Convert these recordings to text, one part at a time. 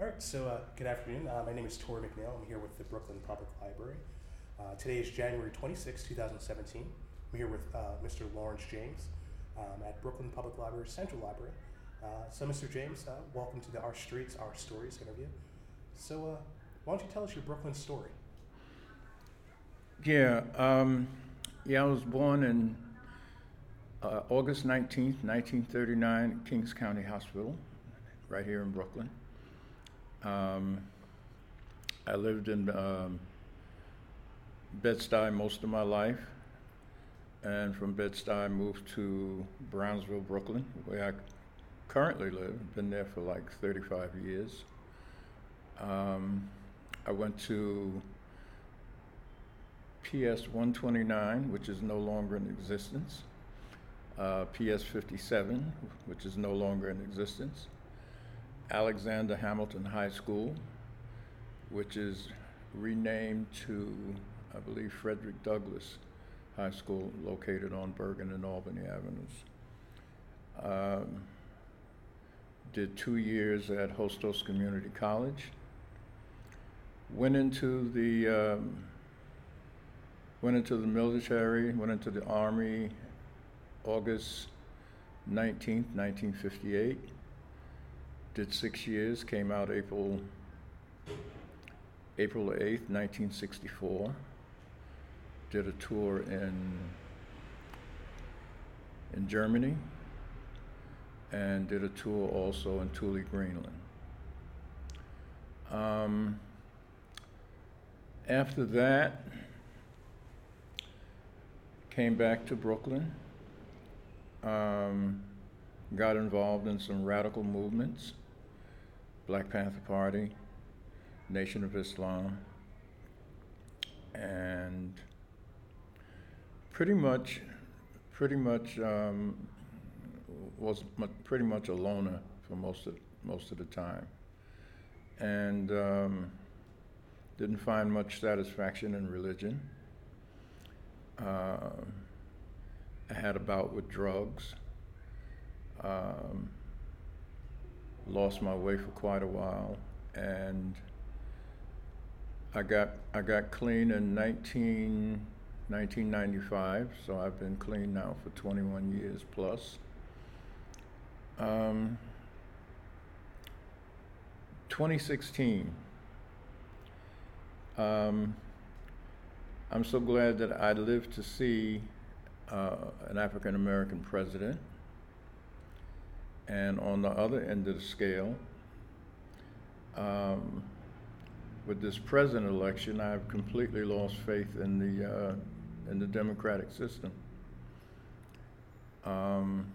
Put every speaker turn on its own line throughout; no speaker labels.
All right, so uh, good afternoon. Uh, my name is Tori McNeil. I'm here with the Brooklyn Public Library. Uh, today is January 26, 2017. I'm here with uh, Mr. Lawrence James um, at Brooklyn Public Library Central Library. Uh, so, Mr. James, uh, welcome to the Our Streets, Our Stories interview. So, why don't you tell us your Brooklyn story?
Yeah, um, yeah, I was born in August 19th, 1939, Kings County Hospital, right here in Brooklyn. Um, I lived in um, Bed-Stuy most of my life, and from Bed-Stuy I moved to Brownsville, Brooklyn, where I currently live. Been there for like 35 years. Um, I went to PS 129, which is no longer in existence, uh, PS 57, which is no longer in existence, Alexander Hamilton High School, which is renamed to, I believe, Frederick Douglass High School, located on Bergen and Albany Avenues. Um, did two years at Hostos Community College. Went into the um, went into the military. Went into the army, August nineteenth, nineteen fifty eight. Did six years. Came out April April eighth, nineteen sixty four. Did a tour in in Germany and did a tour also in Thule, Greenland. Um, after that, came back to Brooklyn, um, got involved in some radical movements, Black Panther Party, Nation of Islam, and pretty much, pretty much um, was pretty much a loner for most of most of the time, and um, didn't find much satisfaction in religion. Uh, I had a bout with drugs. Um, lost my way for quite a while, and I got I got clean in 19, 1995. So I've been clean now for 21 years plus. Um, 2016. Um, I'm so glad that I lived to see uh, an African American president. And on the other end of the scale, um, with this present election, I've completely lost faith in the uh, in the democratic system. Um,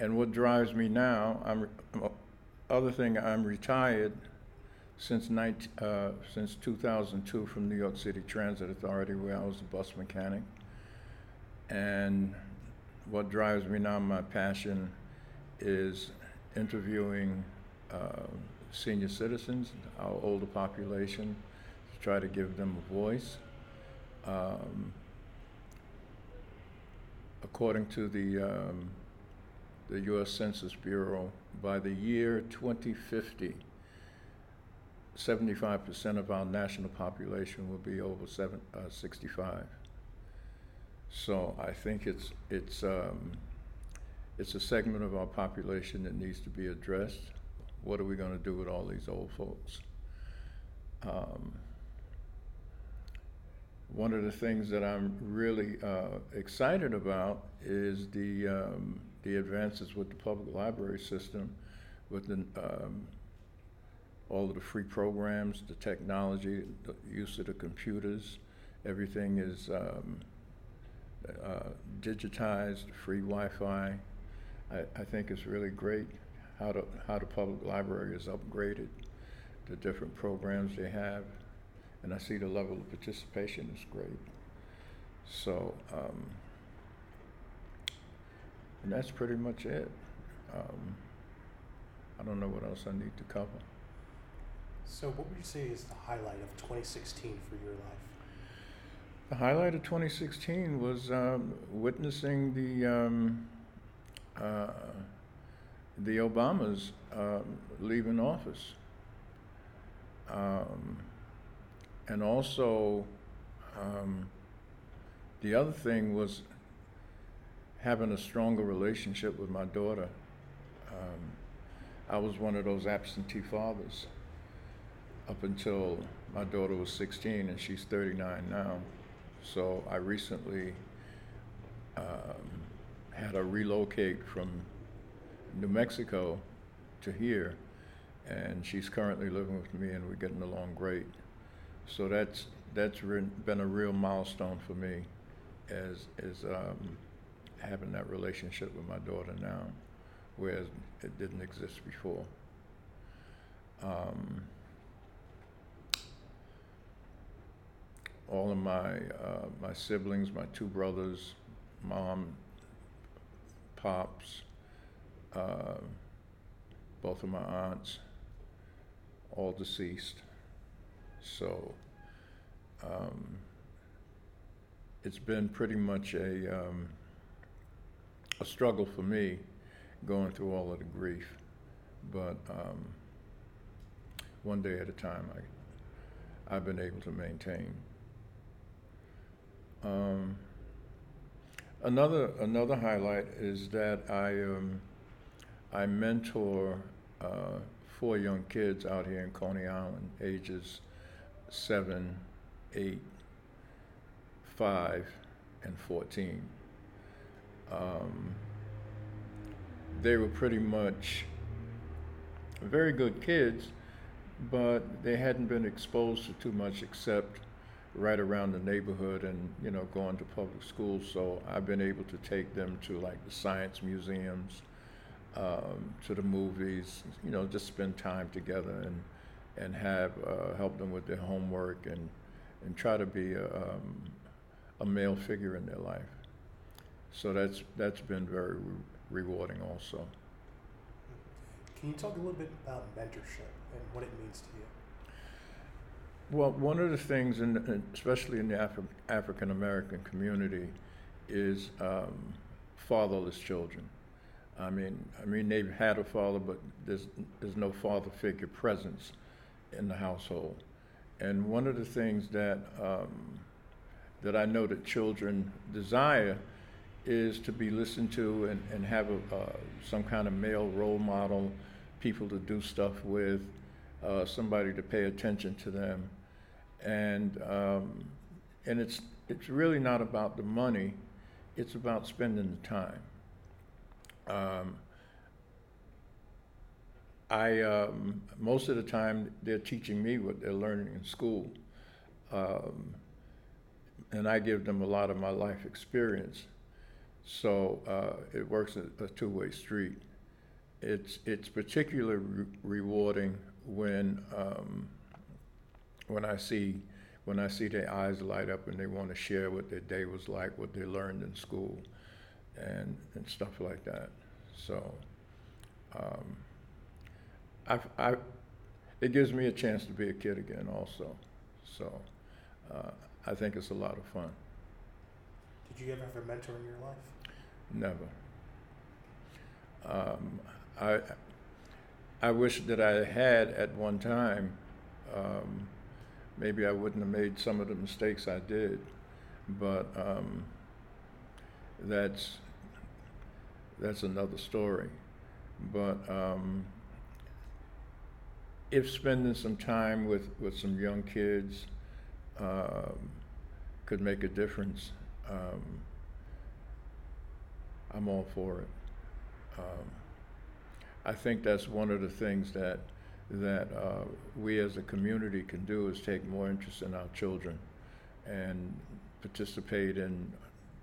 and what drives me now, I'm, other thing, I'm retired since 19, uh, since 2002 from New York City Transit Authority, where I was a bus mechanic. And what drives me now, my passion, is interviewing uh, senior citizens, our older population, to try to give them a voice. Um, according to the um, the U.S. Census Bureau, by the year 2050, 75% of our national population will be over seven, uh, 65. So I think it's it's um, it's a segment of our population that needs to be addressed. What are we going to do with all these old folks? Um, one of the things that I'm really uh, excited about is the um, the advances with the public library system, with the um, all of the free programs, the technology, the use of the computers, everything is um, uh, digitized, free Wi-Fi. I, I think it's really great how the how the public library is upgraded, the different programs they have, and I see the level of participation is great. So, um, and that's pretty much it. Um, I don't know what else I need to cover.
So, what would you say is the highlight of 2016 for your life?
The highlight of 2016 was um, witnessing the um, uh, the Obamas um, leaving office. Um, and also, um, the other thing was having a stronger relationship with my daughter. Um, I was one of those absentee fathers up until my daughter was 16 and she's 39 now. So I recently um, had to relocate from New Mexico to here, and she's currently living with me, and we're getting along great. So that's that's re- been a real milestone for me, as as um, having that relationship with my daughter now, whereas it didn't exist before. Um, all of my uh, my siblings, my two brothers, mom, pops, uh, both of my aunts, all deceased. So um, it's been pretty much a um, a struggle for me going through all of the grief, but um, one day at a time, I I've been able to maintain. Um, another another highlight is that I um, I mentor uh, four young kids out here in Coney Island, ages seven, eight, five, and fourteen. Um, they were pretty much very good kids, but they hadn't been exposed to too much except right around the neighborhood and you know going to public schools. So i've been able to take them to like the science museums um, to the movies you know just spend time together and and have uh, help them with their homework and and try to be a, um, a male figure in their life. So that's that's been very re- rewarding also.
Can you talk a little bit about mentorship and what it means to you?
Well, one of the things, in, especially in the Afri- African American community, is um, fatherless children. I mean, I mean they've had a father, but there's there's no father figure presence in the household. And one of the things that um, that I know that children desire is to be listened to and, and have a, uh, some kind of male role model, people to do stuff with, uh, somebody to pay attention to them, and um, and it's it's really not about the money, it's about spending the time. Um, I um, most of the time they're teaching me what they're learning in school, um, and I give them a lot of my life experience. So uh, it works a, a two-way street. It's it's particularly re- rewarding when um, when I see when I see their eyes light up and they want to share what their day was like, what they learned in school, and and stuff like that. So. Um, I, I, it gives me a chance to be a kid again, also. So, uh, I think it's a lot of fun.
Did you ever have a mentor in your life?
Never. Um, I, I wish that I had at one time. Um, maybe I wouldn't have made some of the mistakes I did, but um, that's that's another story. But um, if spending some time with, with some young kids um, could make a difference, um, I'm all for it. I think that's one of the things that that uh, we as a community can do is take more interest in our children and participate in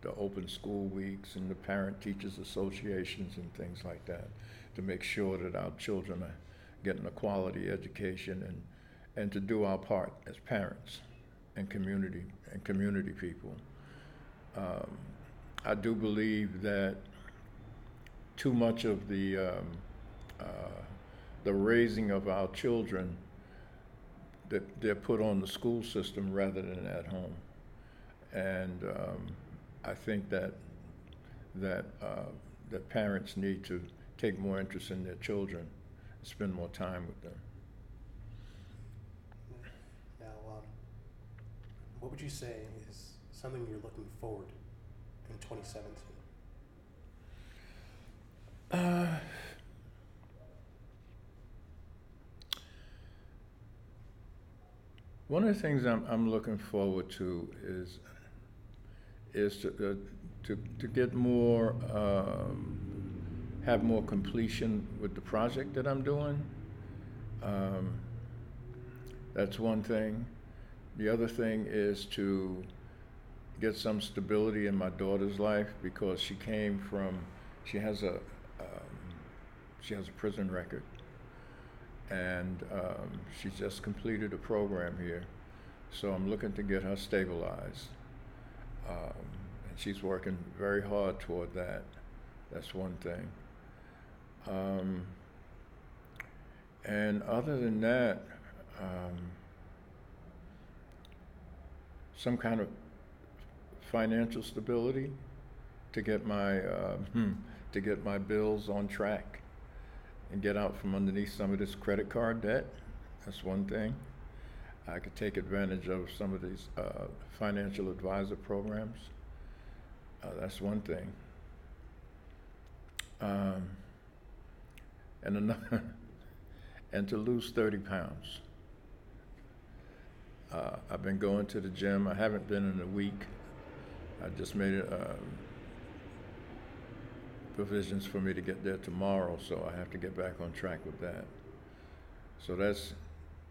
the open school weeks and the parent teachers associations and things like that to make sure that our children are getting a quality education and and to do our part as parents and community and community people. Um, I do believe that too much of the um, uh, the raising of our children that they're put on the school system rather than at home, and um, I think that that uh, that parents need to take more interest in their children spend more time with them.
Now, um, what would you say is something you're looking forward in 2017?
Uh, one of the things I'm, I'm looking forward to is is to uh, to, to get more um, have more completion with the project that I'm doing. Um, that's one thing. The other thing is to get some stability in my daughter's life because she came from she has a um, she has a prison record and um, she just completed a program here. So i'm looking to get her stabilized. Um, and she's working very hard toward that. That's one thing. Um, and other than that um, some kind of financial stability to get my uh, hmm, to get my bills on track and get out from underneath some of this credit card debt. That's one thing. I could take advantage of some of these uh, financial advisor programs. Uh, that's one thing. Um, and another, and to lose 30 pounds. Uh, I've been going to the gym. I haven't been in a week. I just made it, um, provisions for me to get there tomorrow, so I have to get back on track with that. So that's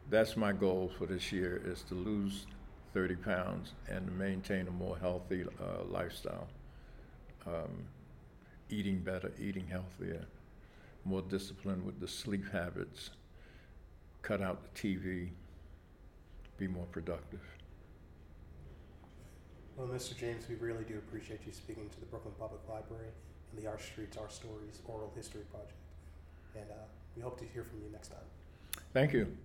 that's my goal for this year is to lose 30 pounds and maintain a more healthy uh, lifestyle. Um, eating better, eating healthier, more disciplined with the sleep habits, cut out the TV, be more productive.
Well, Mr. James, we really do appreciate you speaking to the Brooklyn Public Library the Our Streets, Our Stories Oral History Project. And uh, we hope to hear from you next time.
Thank you.